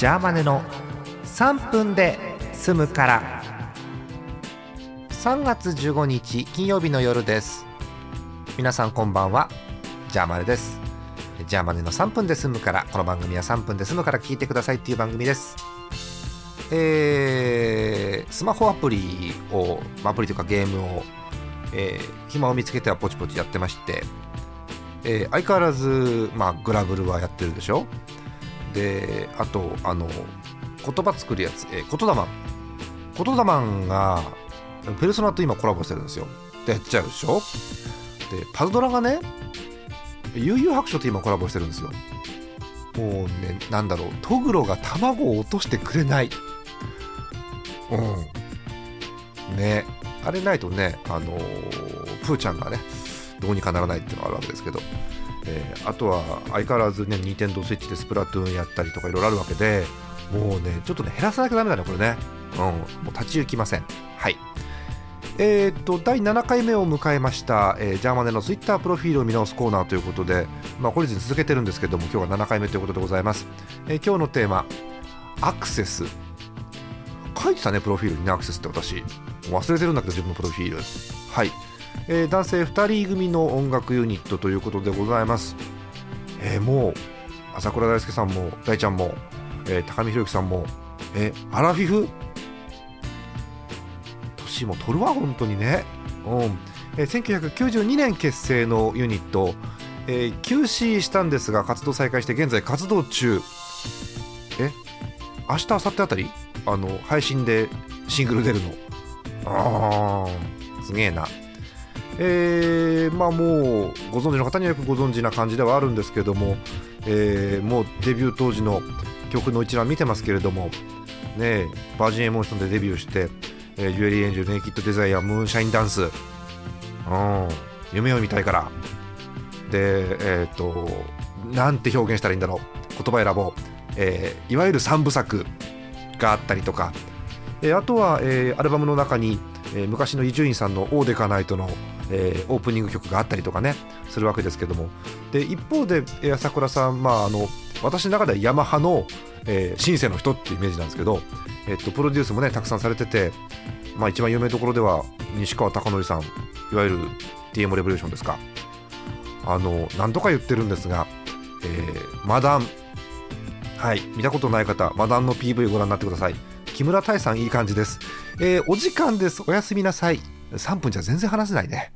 ジャーマネの3分で済むから。3月15日金曜日の夜です。皆さんこんばんは。ジャーマネです。ジャーマネの3分で済むから。この番組は3分で済むから聞いてくださいっていう番組です。えー、スマホアプリをアプリというかゲームを、えー、暇を見つけてはポチポチやってましてえー、相変わらず、まあ、グラブルはやってるでしょ？であとあの言葉作るやつ、えー、言霊。言霊がペルソナと今コラボしてるんですよ。でやっちゃうでしょ？でパズドラがね悠々白書と今コラボしてるんですよ。もうねなんだろう。トグロが卵を落としてくれない。うん。ね。あれないとねあのー、プーちゃんがねどうにかならないっていうのがあるわけですけど、えー、あとは相変わらずね、ニンテンドースイッチでスプラトゥーンやったりとかいろいろあるわけで、もうね、ちょっとね、減らさなきゃだめだね、これね。うん、もう立ち行きません。はい。えー、っと第7回目を迎えました、えー、ジャーマネのツイッタープロフィールを見直すコーナーということで、まあ、これに続けてるんですけども今日は7回目ということでございます、えー、今日のテーマアクセス書いてたねプロフィールにねアクセスって私忘れてるんだけど自分のプロフィールはいえー、男性2人組の音楽ユニットということでございます、えー、もう朝倉大輔さんも大ちゃんも、えー、高見宏之さんもえアラフィフ？年も取るわ本当にね、うん。えー、1992年結成のユニット、えー、休止したんですが活動再開して現在活動中。え？明日明後日あたり？あの配信でシングル出るの。あーすげえな。えー、まあもうご存知の方にはよくご存知な感じではあるんですけども、えー、もうデビュー当時の曲の一覧見てますけれども、ね、バージンエモーションでデビューして、えー、ジュエリーエンジェル、ネイキッドデザイア、ムーンシャインダンス、うん、夢を見たいから、で、えっ、ー、と、なんて表現したらいいんだろう、言葉選ぼう、えー、いわゆる3部作があったりとか、えー、あとは、えー、アルバムの中に、えー、昔の伊集院さんの「オーデカナイト」のえー、オープニング曲があったりとかねするわけですけども。で一方で朝倉さん、まあ、あの私の中ではヤマハの、えー、シンセの人っていうイメージなんですけど、えっと、プロデュースもねたくさんされてて、まあ、一番有名どころでは西川貴教さんいわゆる TM レボリューションですか。あの何とか言ってるんですが、えー、マダン。はい見たことない方マダンの PV ご覧になってください。木村多江さんいい感じです、えー、お時間です。おやすみなさい。3分じゃ全然話せないね。